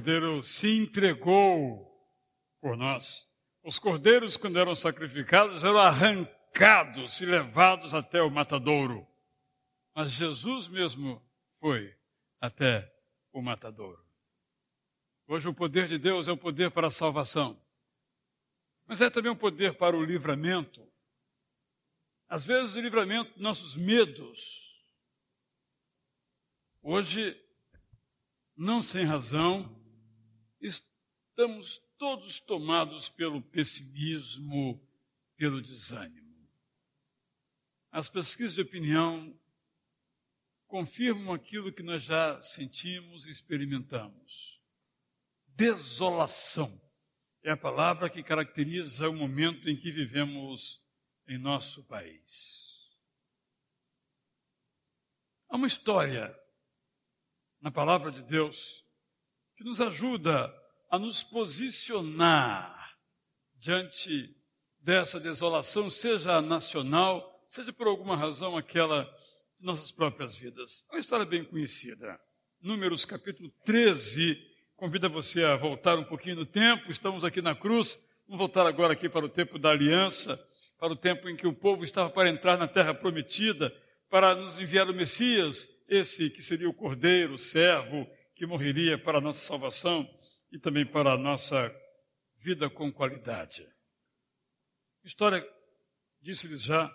cordeiro se entregou por nós. Os cordeiros, quando eram sacrificados, eram arrancados e levados até o matadouro. Mas Jesus mesmo foi até o matadouro. Hoje o poder de Deus é o poder para a salvação, mas é também um poder para o livramento. Às vezes o livramento de nossos medos. Hoje, não sem razão, estamos todos tomados pelo pessimismo, pelo desânimo. As pesquisas de opinião confirmam aquilo que nós já sentimos e experimentamos. Desolação é a palavra que caracteriza o momento em que vivemos em nosso país. Há uma história na palavra de Deus que nos ajuda a nos posicionar diante dessa desolação, seja nacional, seja por alguma razão aquela nossas próprias vidas. É uma história bem conhecida. Números capítulo 13 convida você a voltar um pouquinho no tempo. Estamos aqui na cruz. Vamos voltar agora aqui para o tempo da aliança, para o tempo em que o povo estava para entrar na terra prometida, para nos enviar o Messias, esse que seria o Cordeiro, o servo, que morreria para a nossa salvação e também para a nossa vida com qualidade. História, disse-lhes já,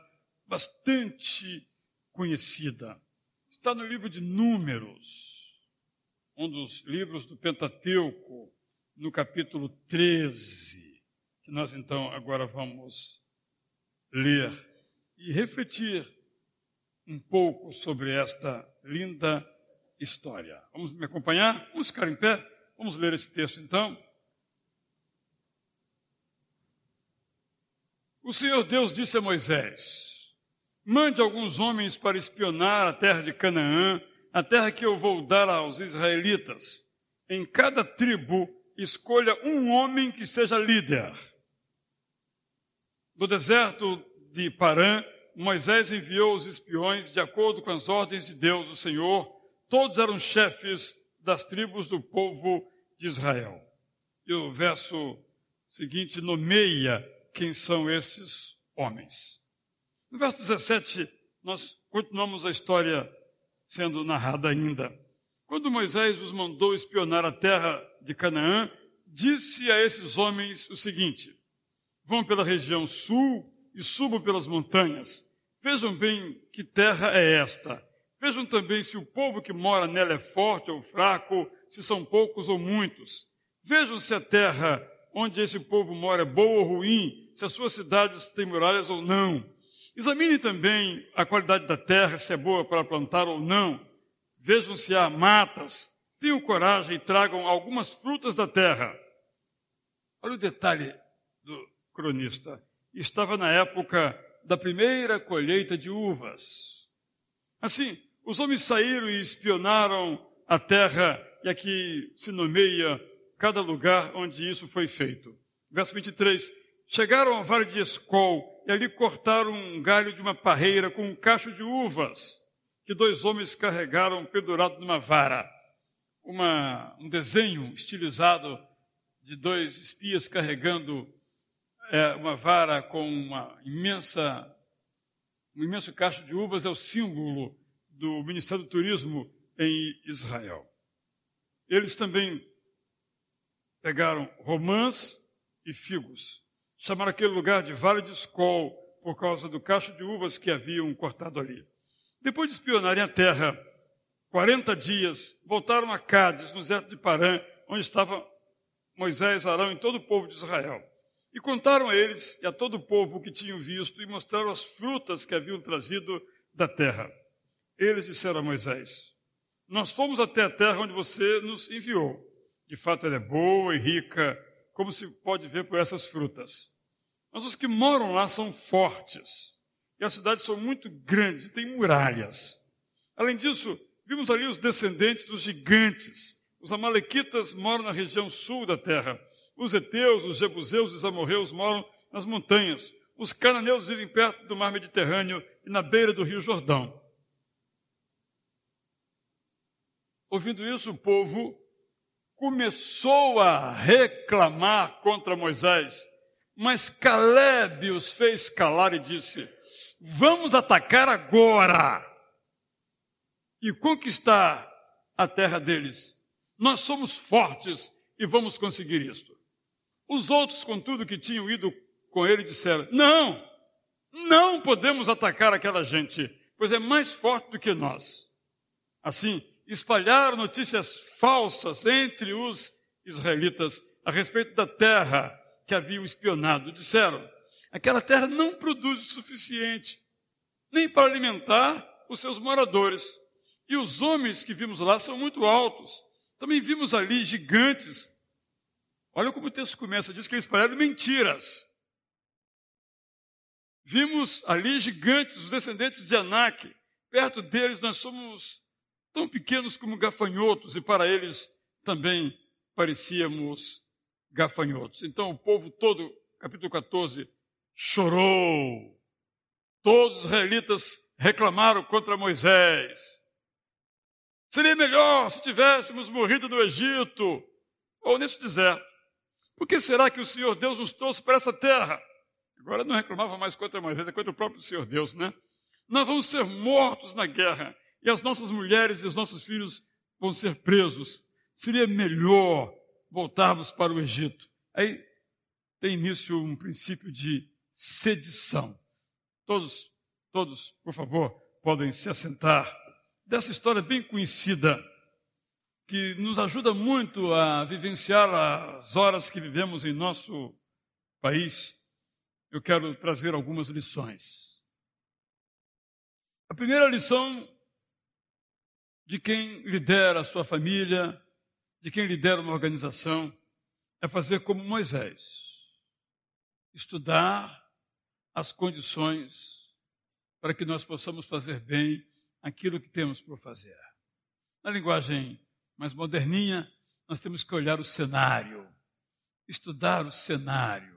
bastante conhecida. Está no livro de Números, um dos livros do Pentateuco, no capítulo 13, que nós então agora vamos ler e refletir um pouco sobre esta linda história. Vamos me acompanhar? Vamos ficar em pé? Vamos ler esse texto então. O Senhor Deus disse a Moisés: Mande alguns homens para espionar a terra de Canaã, a terra que eu vou dar aos israelitas. Em cada tribo, escolha um homem que seja líder. No deserto de Parã, Moisés enviou os espiões de acordo com as ordens de Deus, o Senhor. Todos eram chefes das tribos do povo de Israel. E o verso seguinte nomeia quem são esses homens. No verso 17, nós continuamos a história sendo narrada ainda. Quando Moisés os mandou espionar a terra de Canaã, disse a esses homens o seguinte: Vão pela região sul e subam pelas montanhas. Vejam bem que terra é esta. Vejam também se o povo que mora nela é forte ou fraco, se são poucos ou muitos. Vejam se a terra onde esse povo mora é boa ou ruim, se as suas cidades têm muralhas ou não. Examine também a qualidade da terra, se é boa para plantar ou não. Vejam se há matas. Tenham coragem e tragam algumas frutas da terra. Olha o detalhe do cronista. Estava na época da primeira colheita de uvas. Assim, os homens saíram e espionaram a terra, e aqui se nomeia cada lugar onde isso foi feito. Verso 23. Chegaram ao vale de Escol, e ali cortaram um galho de uma parreira com um cacho de uvas que dois homens carregaram pendurado numa vara. Uma, um desenho estilizado de dois espias carregando é, uma vara com uma imensa, um imenso cacho de uvas é o símbolo do Ministério do Turismo em Israel. Eles também pegaram romãs e figos chamaram aquele lugar de Vale de Escol, por causa do cacho de uvas que haviam cortado ali. Depois de espionarem a terra, 40 dias, voltaram a Cádiz, no deserto de Parã, onde estava Moisés, Arão e todo o povo de Israel. E contaram a eles e a todo o povo o que tinham visto e mostraram as frutas que haviam trazido da terra. Eles disseram a Moisés: Nós fomos até a terra onde você nos enviou. De fato, ela é boa e rica, como se pode ver por essas frutas. Mas os que moram lá são fortes. E as cidades são muito grandes, têm muralhas. Além disso, vimos ali os descendentes dos gigantes. Os amalequitas moram na região sul da terra. Os heteus, os jebuseus e os amorreus moram nas montanhas. Os cananeus vivem perto do mar Mediterrâneo e na beira do rio Jordão. Ouvindo isso, o povo começou a reclamar contra Moisés, mas Caleb os fez calar e disse: Vamos atacar agora e conquistar a terra deles. Nós somos fortes e vamos conseguir isto. Os outros, contudo, que tinham ido com ele, disseram: Não, não podemos atacar aquela gente, pois é mais forte do que nós. Assim, espalharam notícias falsas entre os israelitas a respeito da terra que haviam espionado. Disseram: aquela terra não produz o suficiente nem para alimentar os seus moradores. E os homens que vimos lá são muito altos. Também vimos ali gigantes. Olha como o texto começa, diz que eles espalharam mentiras. Vimos ali gigantes, os descendentes de Anak. Perto deles nós somos tão pequenos como gafanhotos, e para eles também parecíamos gafanhotos. Então o povo todo, capítulo 14, chorou. Todos os israelitas reclamaram contra Moisés. Seria melhor se tivéssemos morrido no Egito ou nesse deserto. Por que será que o Senhor Deus nos trouxe para essa terra? Agora não reclamava mais contra Moisés, é contra o próprio Senhor Deus, né? Nós vamos ser mortos na guerra e as nossas mulheres e os nossos filhos vão ser presos. Seria melhor voltarmos para o Egito. Aí tem início um princípio de sedição. Todos, todos, por favor, podem se assentar. Dessa história bem conhecida, que nos ajuda muito a vivenciar as horas que vivemos em nosso país, eu quero trazer algumas lições. A primeira lição de quem lidera a sua família, de quem lidera uma organização, é fazer como Moisés estudar as condições para que nós possamos fazer bem aquilo que temos por fazer. Na linguagem mais moderninha, nós temos que olhar o cenário, estudar o cenário,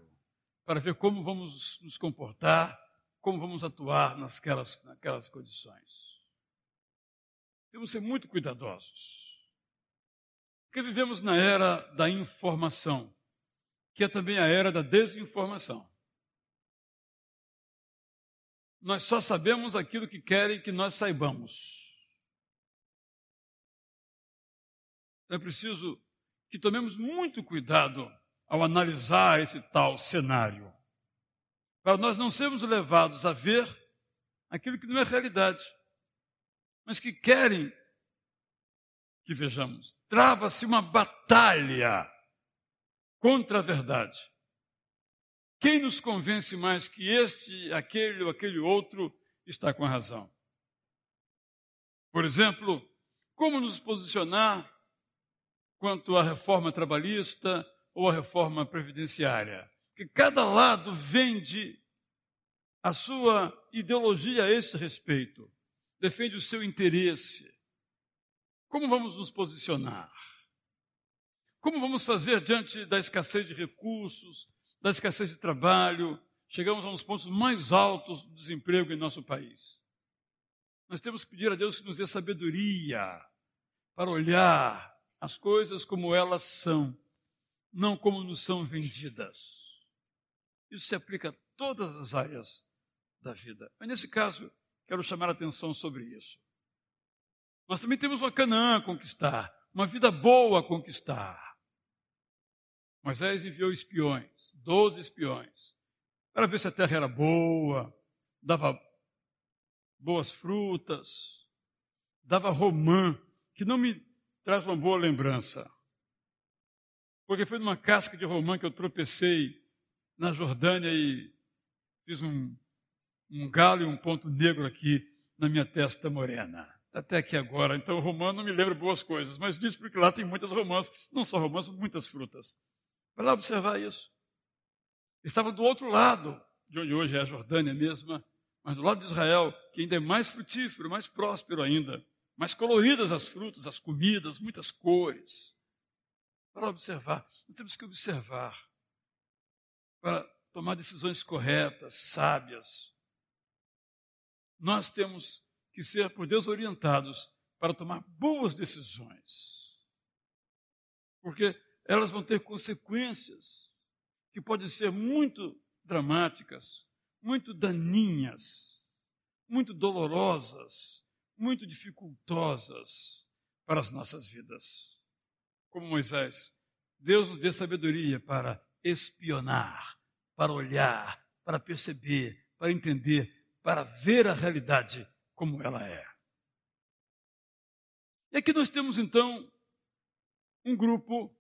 para ver como vamos nos comportar, como vamos atuar nasquelas, naquelas condições. Temos que ser muito cuidadosos. Porque vivemos na era da informação, que é também a era da desinformação. Nós só sabemos aquilo que querem que nós saibamos. É preciso que tomemos muito cuidado ao analisar esse tal cenário, para nós não sermos levados a ver aquilo que não é realidade mas que querem que vejamos. Trava-se uma batalha contra a verdade. Quem nos convence mais que este, aquele ou aquele outro está com a razão? Por exemplo, como nos posicionar quanto à reforma trabalhista ou à reforma previdenciária? Que cada lado vende a sua ideologia a esse respeito defende o seu interesse. Como vamos nos posicionar? Como vamos fazer diante da escassez de recursos, da escassez de trabalho? Chegamos a uns pontos mais altos do desemprego em nosso país. Nós temos que pedir a Deus que nos dê sabedoria para olhar as coisas como elas são, não como nos são vendidas. Isso se aplica a todas as áreas da vida. Mas nesse caso, Quero chamar a atenção sobre isso. Nós também temos uma Canaã a conquistar, uma vida boa a conquistar. Moisés enviou espiões, doze espiões, para ver se a terra era boa, dava boas frutas, dava romã, que não me traz uma boa lembrança. Porque foi numa casca de romã que eu tropecei na Jordânia e fiz um um galo e um ponto negro aqui na minha testa morena. Até aqui agora. Então, o romã não me lembra boas coisas, mas diz porque lá tem muitas romãs, não só romãs, muitas frutas. Vai lá observar isso. Estava do outro lado, de onde hoje é a Jordânia mesma, mas do lado de Israel, que ainda é mais frutífero, mais próspero ainda, mais coloridas as frutas, as comidas, muitas cores. Para observar, nós temos que observar para tomar decisões corretas, sábias, nós temos que ser por Deus orientados para tomar boas decisões. porque elas vão ter consequências que podem ser muito dramáticas, muito daninhas, muito dolorosas, muito dificultosas para as nossas vidas. Como Moisés, Deus nos dê sabedoria para espionar, para olhar, para perceber, para entender, para ver a realidade como ela é. E aqui nós temos então um grupo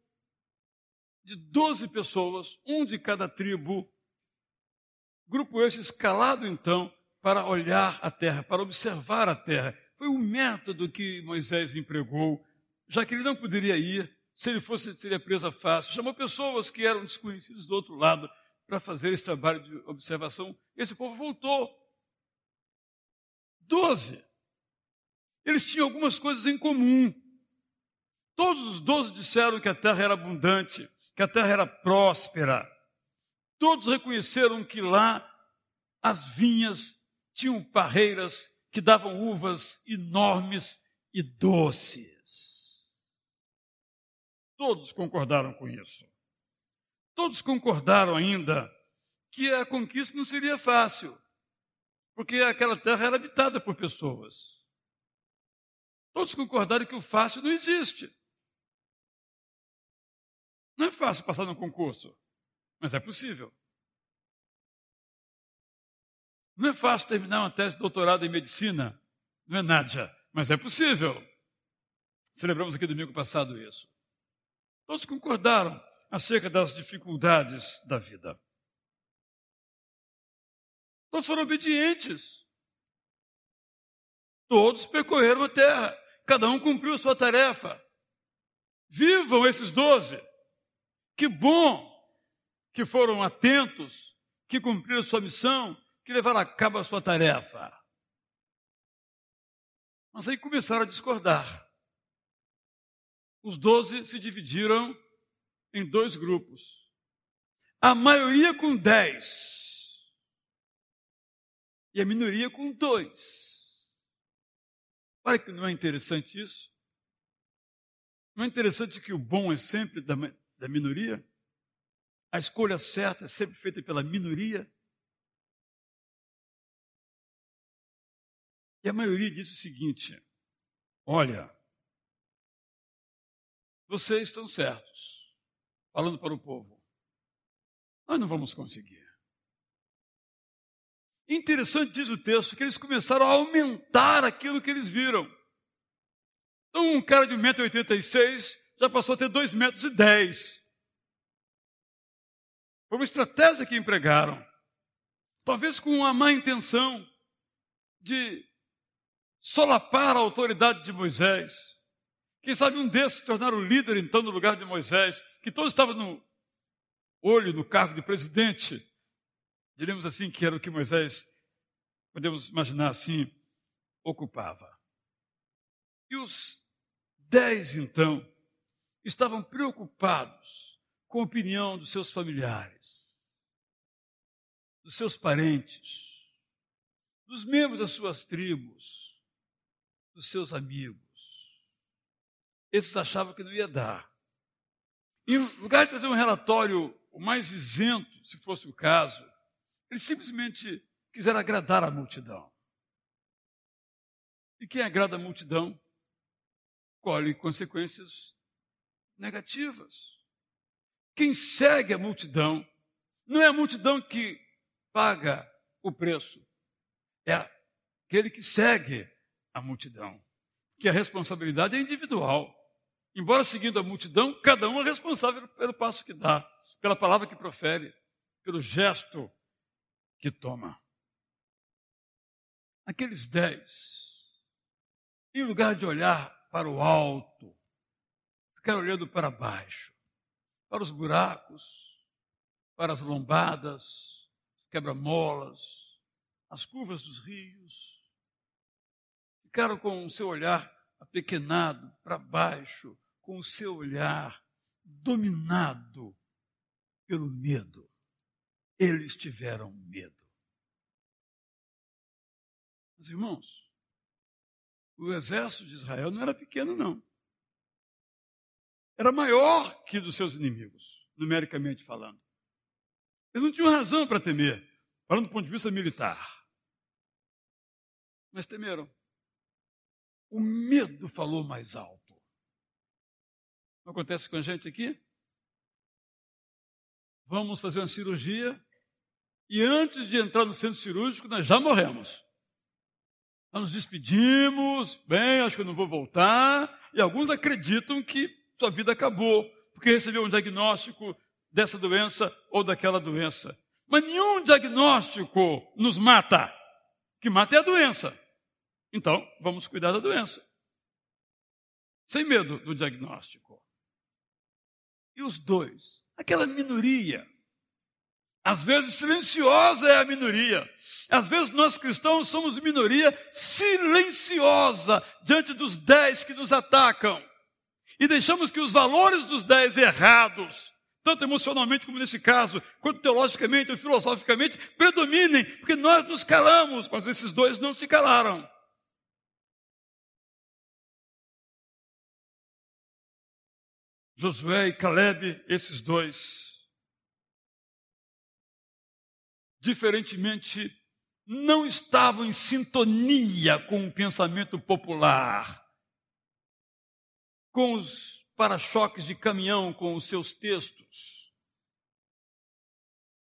de 12 pessoas, um de cada tribo. Grupo esse escalado então para olhar a terra, para observar a terra. Foi um método que Moisés empregou, já que ele não poderia ir, se ele fosse, seria presa fácil. Chamou pessoas que eram desconhecidas do outro lado para fazer esse trabalho de observação. Esse povo voltou. Doze. Eles tinham algumas coisas em comum. Todos os doze disseram que a terra era abundante, que a terra era próspera. Todos reconheceram que lá as vinhas tinham parreiras que davam uvas enormes e doces. Todos concordaram com isso. Todos concordaram ainda que a conquista não seria fácil, porque aquela terra era habitada por pessoas. Todos concordaram que o fácil não existe. Não é fácil passar no concurso, mas é possível. Não é fácil terminar uma tese de doutorado em medicina, não é nada, mas é possível. Celebramos aqui domingo passado isso. Todos concordaram acerca das dificuldades da vida. Todos foram obedientes. Todos percorreram a terra. Cada um cumpriu a sua tarefa. Vivam esses doze. Que bom que foram atentos, que cumpriram a sua missão, que levaram a cabo a sua tarefa. Mas aí começaram a discordar os doze se dividiram em dois grupos. A maioria com dez e a minoria com dois. Olha que não é interessante isso? Não é interessante que o bom é sempre da, da minoria? A escolha certa é sempre feita pela minoria? E a maioria diz o seguinte: olha, vocês estão certos. Falando para o povo. Nós não vamos conseguir. Interessante diz o texto que eles começaram a aumentar aquilo que eles viram. Então, um cara de 1,86m já passou a ter 2,10 metros. Foi uma estratégia que empregaram. Talvez com uma má intenção de solapar a autoridade de Moisés. Quem sabe um desses se tornar o líder, então, no lugar de Moisés, que todos estavam no olho, no cargo de presidente. Diremos assim que era o que Moisés, podemos imaginar assim, ocupava. E os dez, então, estavam preocupados com a opinião dos seus familiares, dos seus parentes, dos membros das suas tribos, dos seus amigos. Esses achavam que não ia dar. Em lugar de fazer um relatório o mais isento, se fosse o caso, eles simplesmente quiseram agradar a multidão. E quem agrada a multidão colhe consequências negativas. Quem segue a multidão não é a multidão que paga o preço, é aquele que segue a multidão. Que a responsabilidade é individual. Embora seguindo a multidão, cada um é responsável pelo passo que dá, pela palavra que profere, pelo gesto que toma. Aqueles dez, em lugar de olhar para o alto, ficaram olhando para baixo, para os buracos, para as lombadas, quebra-molas, as curvas dos rios. Ficaram com o seu olhar apequenado para baixo, com o seu olhar dominado pelo medo. Eles tiveram medo. Mas, irmãos, o exército de Israel não era pequeno, não. era maior que dos seus inimigos, numericamente falando. Eles não tinham razão para temer, falando do ponto de vista militar. Mas temeram. O medo falou mais alto. Não acontece com a gente aqui? Vamos fazer uma cirurgia e antes de entrar no centro cirúrgico nós já morremos. Nós nos despedimos, bem, acho que eu não vou voltar, e alguns acreditam que sua vida acabou, porque recebeu um diagnóstico dessa doença ou daquela doença. Mas nenhum diagnóstico nos mata. O que mata é a doença. Então, vamos cuidar da doença. Sem medo do diagnóstico. E os dois? Aquela minoria. Às vezes silenciosa é a minoria. Às vezes nós cristãos somos minoria silenciosa diante dos dez que nos atacam. E deixamos que os valores dos dez errados, tanto emocionalmente como nesse caso, quanto teologicamente ou filosoficamente, predominem, porque nós nos calamos, mas esses dois não se calaram. Josué e Caleb, esses dois, diferentemente, não estavam em sintonia com o pensamento popular, com os para-choques de caminhão, com os seus textos.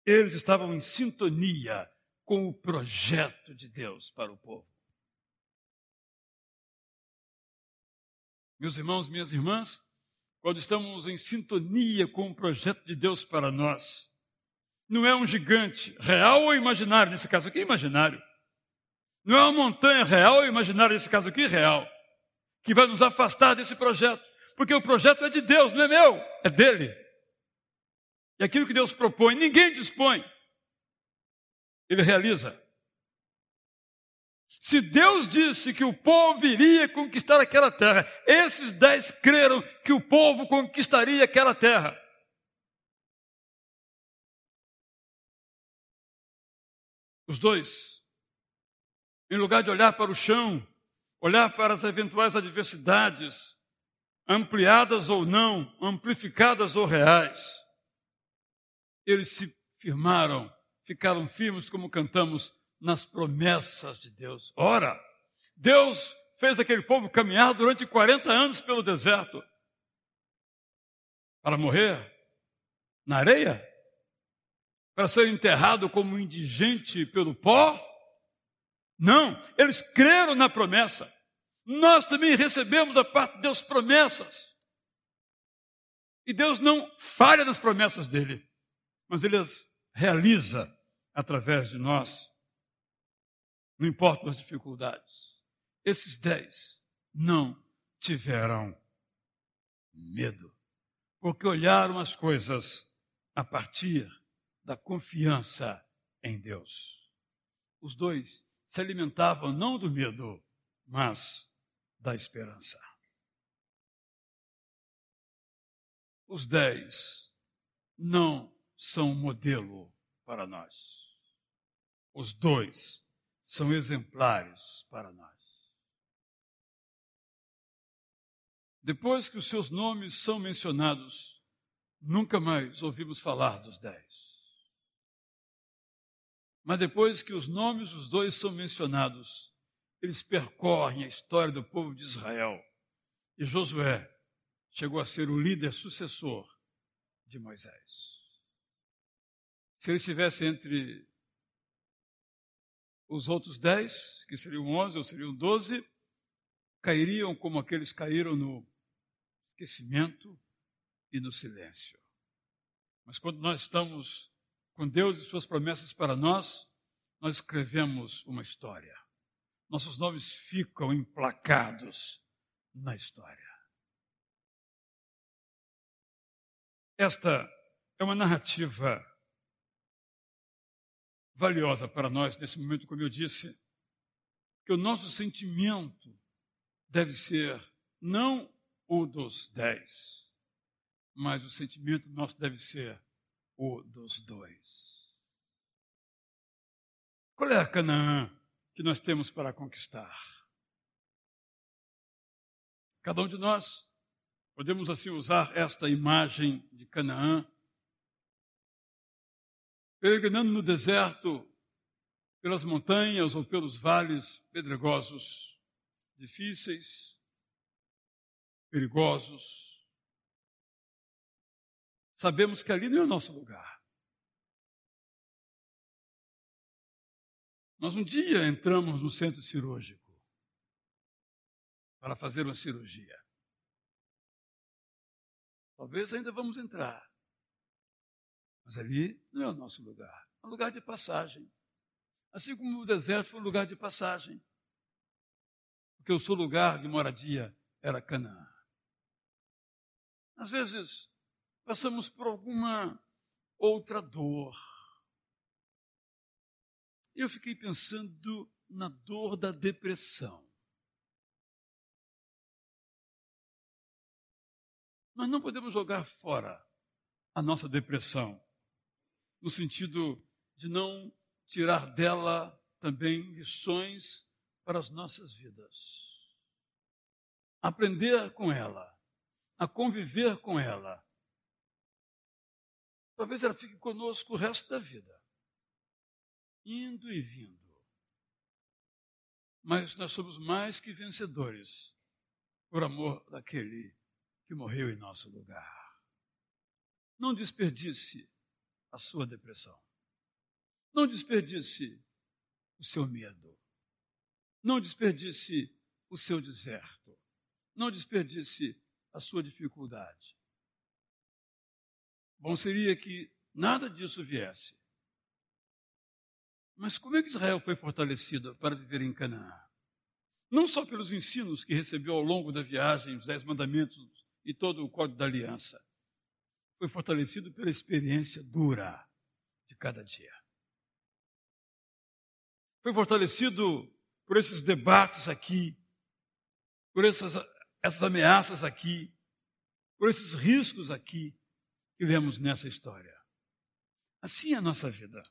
Eles estavam em sintonia com o projeto de Deus para o povo. Meus irmãos, minhas irmãs, quando estamos em sintonia com o projeto de Deus para nós. Não é um gigante real ou imaginário, nesse caso aqui, imaginário. Não é uma montanha real ou imaginária, nesse caso aqui, real, que vai nos afastar desse projeto. Porque o projeto é de Deus, não é meu, é dele. E aquilo que Deus propõe, ninguém dispõe. Ele realiza. Se Deus disse que o povo iria conquistar aquela terra, esses dez creram que o povo conquistaria aquela terra. Os dois, em lugar de olhar para o chão, olhar para as eventuais adversidades, ampliadas ou não, amplificadas ou reais, eles se firmaram, ficaram firmes, como cantamos nas promessas de Deus. Ora, Deus fez aquele povo caminhar durante 40 anos pelo deserto para morrer na areia, para ser enterrado como indigente pelo pó. Não, eles creram na promessa. Nós também recebemos da parte de Deus promessas. E Deus não falha nas promessas dele, mas ele as realiza através de nós não importam as dificuldades. Esses dez não tiveram medo, porque olharam as coisas a partir da confiança em Deus. Os dois se alimentavam não do medo, mas da esperança. Os dez não são modelo para nós. Os dois são exemplares para nós. Depois que os seus nomes são mencionados, nunca mais ouvimos falar dos dez. Mas depois que os nomes dos dois são mencionados, eles percorrem a história do povo de Israel. E Josué chegou a ser o líder sucessor de Moisés. Se ele estivesse entre os outros dez, que seriam onze ou seriam doze, cairiam como aqueles caíram no esquecimento e no silêncio. Mas quando nós estamos com Deus e Suas promessas para nós, nós escrevemos uma história. Nossos nomes ficam emplacados na história. Esta é uma narrativa valiosa para nós nesse momento, como eu disse, que o nosso sentimento deve ser não o dos dez, mas o sentimento nosso deve ser o dos dois. Qual é a Canaã que nós temos para conquistar? Cada um de nós Podemos assim usar esta imagem de Canaã, peregrinando no deserto, pelas montanhas ou pelos vales pedregosos, difíceis, perigosos. Sabemos que ali não é o nosso lugar. Nós um dia entramos no centro cirúrgico para fazer uma cirurgia. Talvez ainda vamos entrar. Mas ali não é o nosso lugar. É um lugar de passagem. Assim como o deserto foi um lugar de passagem. Porque o seu lugar de moradia era Canaã. Às vezes, passamos por alguma outra dor. Eu fiquei pensando na dor da depressão. Nós não podemos jogar fora a nossa depressão, no sentido de não tirar dela também lições para as nossas vidas. Aprender com ela, a conviver com ela. Talvez ela fique conosco o resto da vida, indo e vindo. Mas nós somos mais que vencedores por amor daquele que morreu em nosso lugar. Não desperdice a sua depressão. Não desperdice o seu medo. Não desperdice o seu deserto. Não desperdice a sua dificuldade. Bom seria que nada disso viesse. Mas como é que Israel foi fortalecido para viver em Canaã? Não só pelos ensinos que recebeu ao longo da viagem, os Dez Mandamentos, e todo o código da aliança. Foi fortalecido pela experiência dura de cada dia. Foi fortalecido por esses debates aqui, por essas, essas ameaças aqui, por esses riscos aqui que vemos nessa história. Assim é a nossa vida.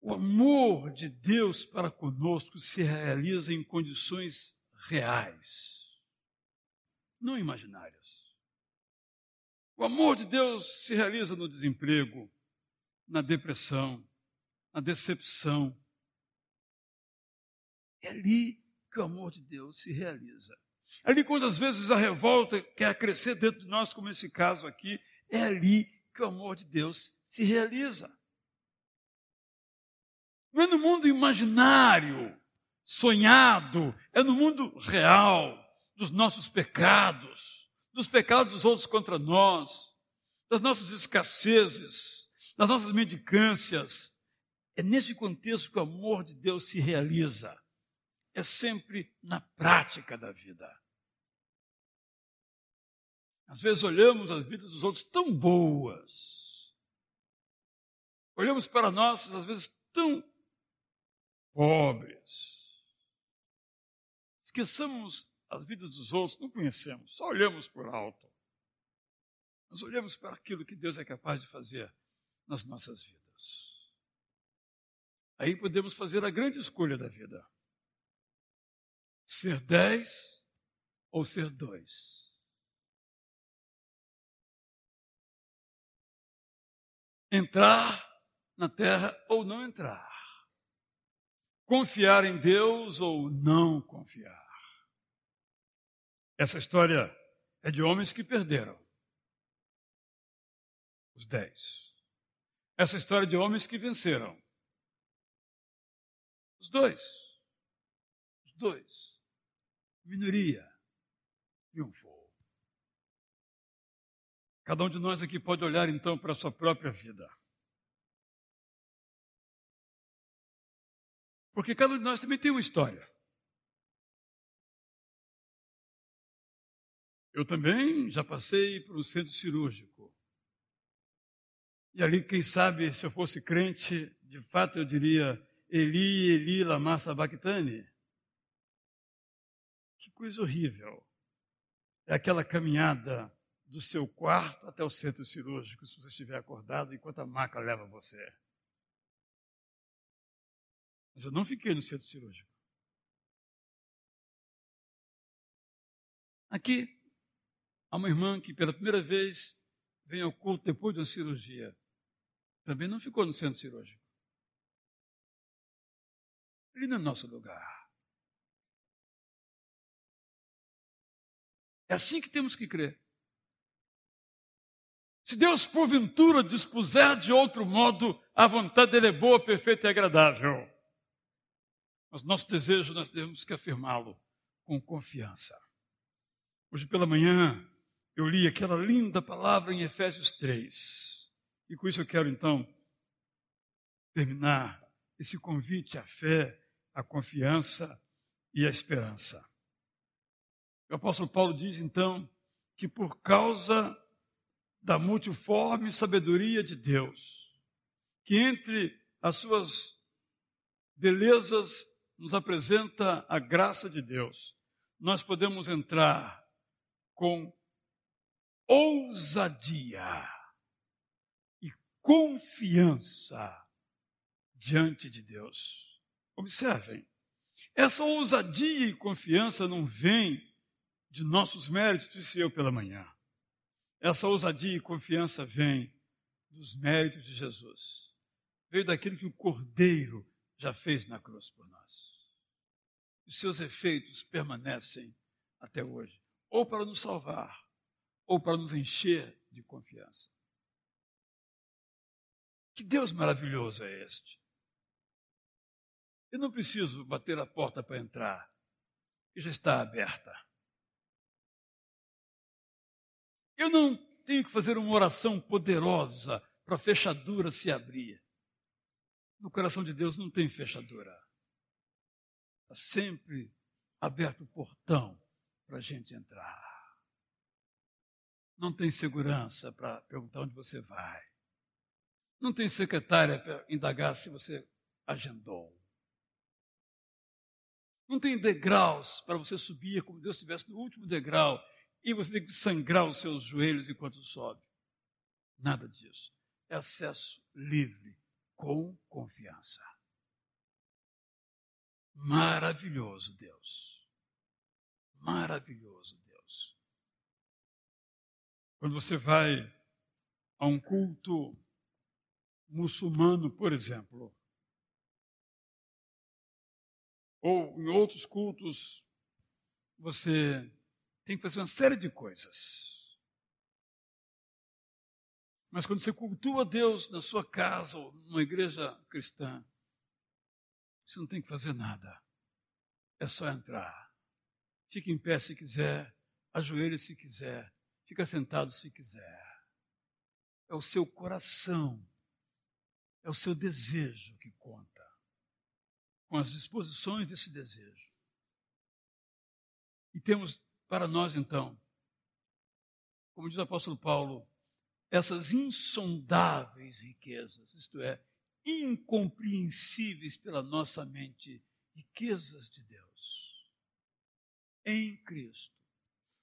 O amor de Deus para conosco se realiza em condições reais não imaginárias. O amor de Deus se realiza no desemprego, na depressão, na decepção. É ali que o amor de Deus se realiza. Ali quando às vezes a revolta quer crescer dentro de nós, como esse caso aqui, é ali que o amor de Deus se realiza. Não é no mundo imaginário, sonhado, é no mundo real dos nossos pecados, dos pecados dos outros contra nós, das nossas escassezes, das nossas mendicâncias. É nesse contexto que o amor de Deus se realiza. É sempre na prática da vida. Às vezes olhamos as vidas dos outros tão boas. Olhamos para nós, às vezes, tão pobres. Esqueçamos as vidas dos outros não conhecemos, só olhamos por alto. Nós olhamos para aquilo que Deus é capaz de fazer nas nossas vidas. Aí podemos fazer a grande escolha da vida: ser dez ou ser dois. Entrar na terra ou não entrar. Confiar em Deus ou não confiar. Essa história é de homens que perderam. Os dez. Essa história é de homens que venceram. Os dois. Os dois. Minoria triunfou. Cada um de nós aqui pode olhar então para a sua própria vida. Porque cada um de nós também tem uma história. Eu também já passei por um centro cirúrgico. E ali, quem sabe, se eu fosse crente, de fato eu diria: Eli, Eli, lama sabachthani. Que coisa horrível. É aquela caminhada do seu quarto até o centro cirúrgico, se você estiver acordado, enquanto a maca leva você. Mas eu não fiquei no centro cirúrgico. Aqui, há uma irmã que pela primeira vez vem ao culto depois de uma cirurgia. Também não ficou no centro cirúrgico. Ele não é nosso lugar. É assim que temos que crer. Se Deus, porventura, dispuser de outro modo, a vontade dele é boa, perfeita e agradável. Mas nosso desejo, nós temos que afirmá-lo com confiança. Hoje pela manhã, eu li aquela linda palavra em Efésios 3. E com isso eu quero, então, terminar esse convite à fé, à confiança e à esperança. O apóstolo Paulo diz, então, que por causa da multiforme sabedoria de Deus, que entre as suas belezas nos apresenta a graça de Deus, nós podemos entrar com ousadia e confiança diante de Deus. Observem, essa ousadia e confiança não vem de nossos méritos, disse eu pela manhã. Essa ousadia e confiança vem dos méritos de Jesus. Veio daquilo que o Cordeiro já fez na cruz por nós. Os seus efeitos permanecem até hoje, ou para nos salvar, ou para nos encher de confiança. Que Deus maravilhoso é este! Eu não preciso bater a porta para entrar, que já está aberta. Eu não tenho que fazer uma oração poderosa para a fechadura se abrir. No coração de Deus não tem fechadura. Está sempre aberto o portão para a gente entrar. Não tem segurança para perguntar onde você vai. Não tem secretária para indagar se você agendou. Não tem degraus para você subir como Deus estivesse no último degrau e você tem que sangrar os seus joelhos enquanto sobe. Nada disso. É acesso livre, com confiança. Maravilhoso Deus. Maravilhoso Deus. Quando você vai a um culto muçulmano, por exemplo, ou em outros cultos, você tem que fazer uma série de coisas. Mas quando você cultua Deus na sua casa ou numa igreja cristã, você não tem que fazer nada. É só entrar. Fique em pé se quiser, ajoelhe se quiser, fica sentado se quiser. É o seu coração, é o seu desejo que conta, com as disposições desse desejo. E temos para nós, então, como diz o apóstolo Paulo, essas insondáveis riquezas, isto é, incompreensíveis pela nossa mente, riquezas de Deus, em Cristo.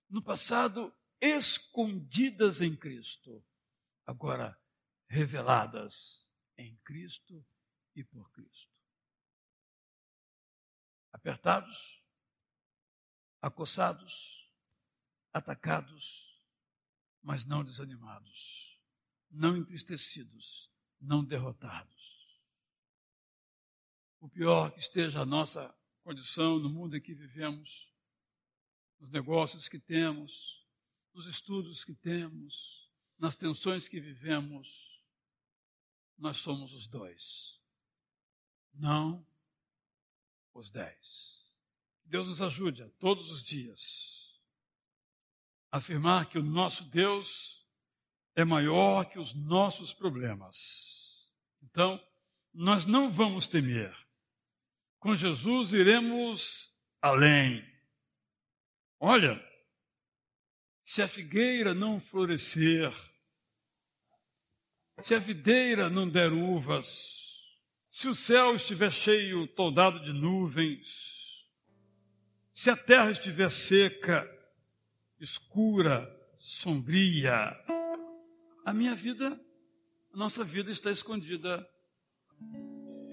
No passado, escondidas em Cristo, agora reveladas em Cristo e por Cristo. Apertados, acossados, atacados, mas não desanimados, não entristecidos, não derrotados. O pior que esteja a nossa condição no mundo em que vivemos, nos negócios que temos, nos estudos que temos, nas tensões que vivemos, nós somos os dois, não os dez. Deus nos ajude a todos os dias afirmar que o nosso Deus é maior que os nossos problemas. Então, nós não vamos temer. Com Jesus iremos além. Olha, se a figueira não florescer, se a videira não der uvas, se o céu estiver cheio, toldado de nuvens, se a terra estiver seca, escura, sombria. A minha vida, a nossa vida está escondida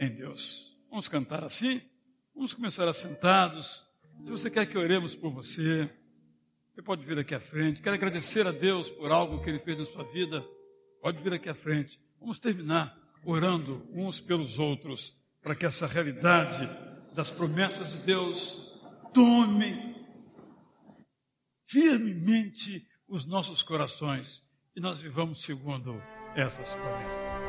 em Deus. Vamos cantar assim? Vamos começar assentados. Se você quer que oremos por você, você pode vir aqui à frente. Quero agradecer a Deus por algo que Ele fez na sua vida. Pode vir aqui à frente. Vamos terminar orando uns pelos outros para que essa realidade das promessas de Deus tome firmemente os nossos corações e nós vivamos segundo essas promessas.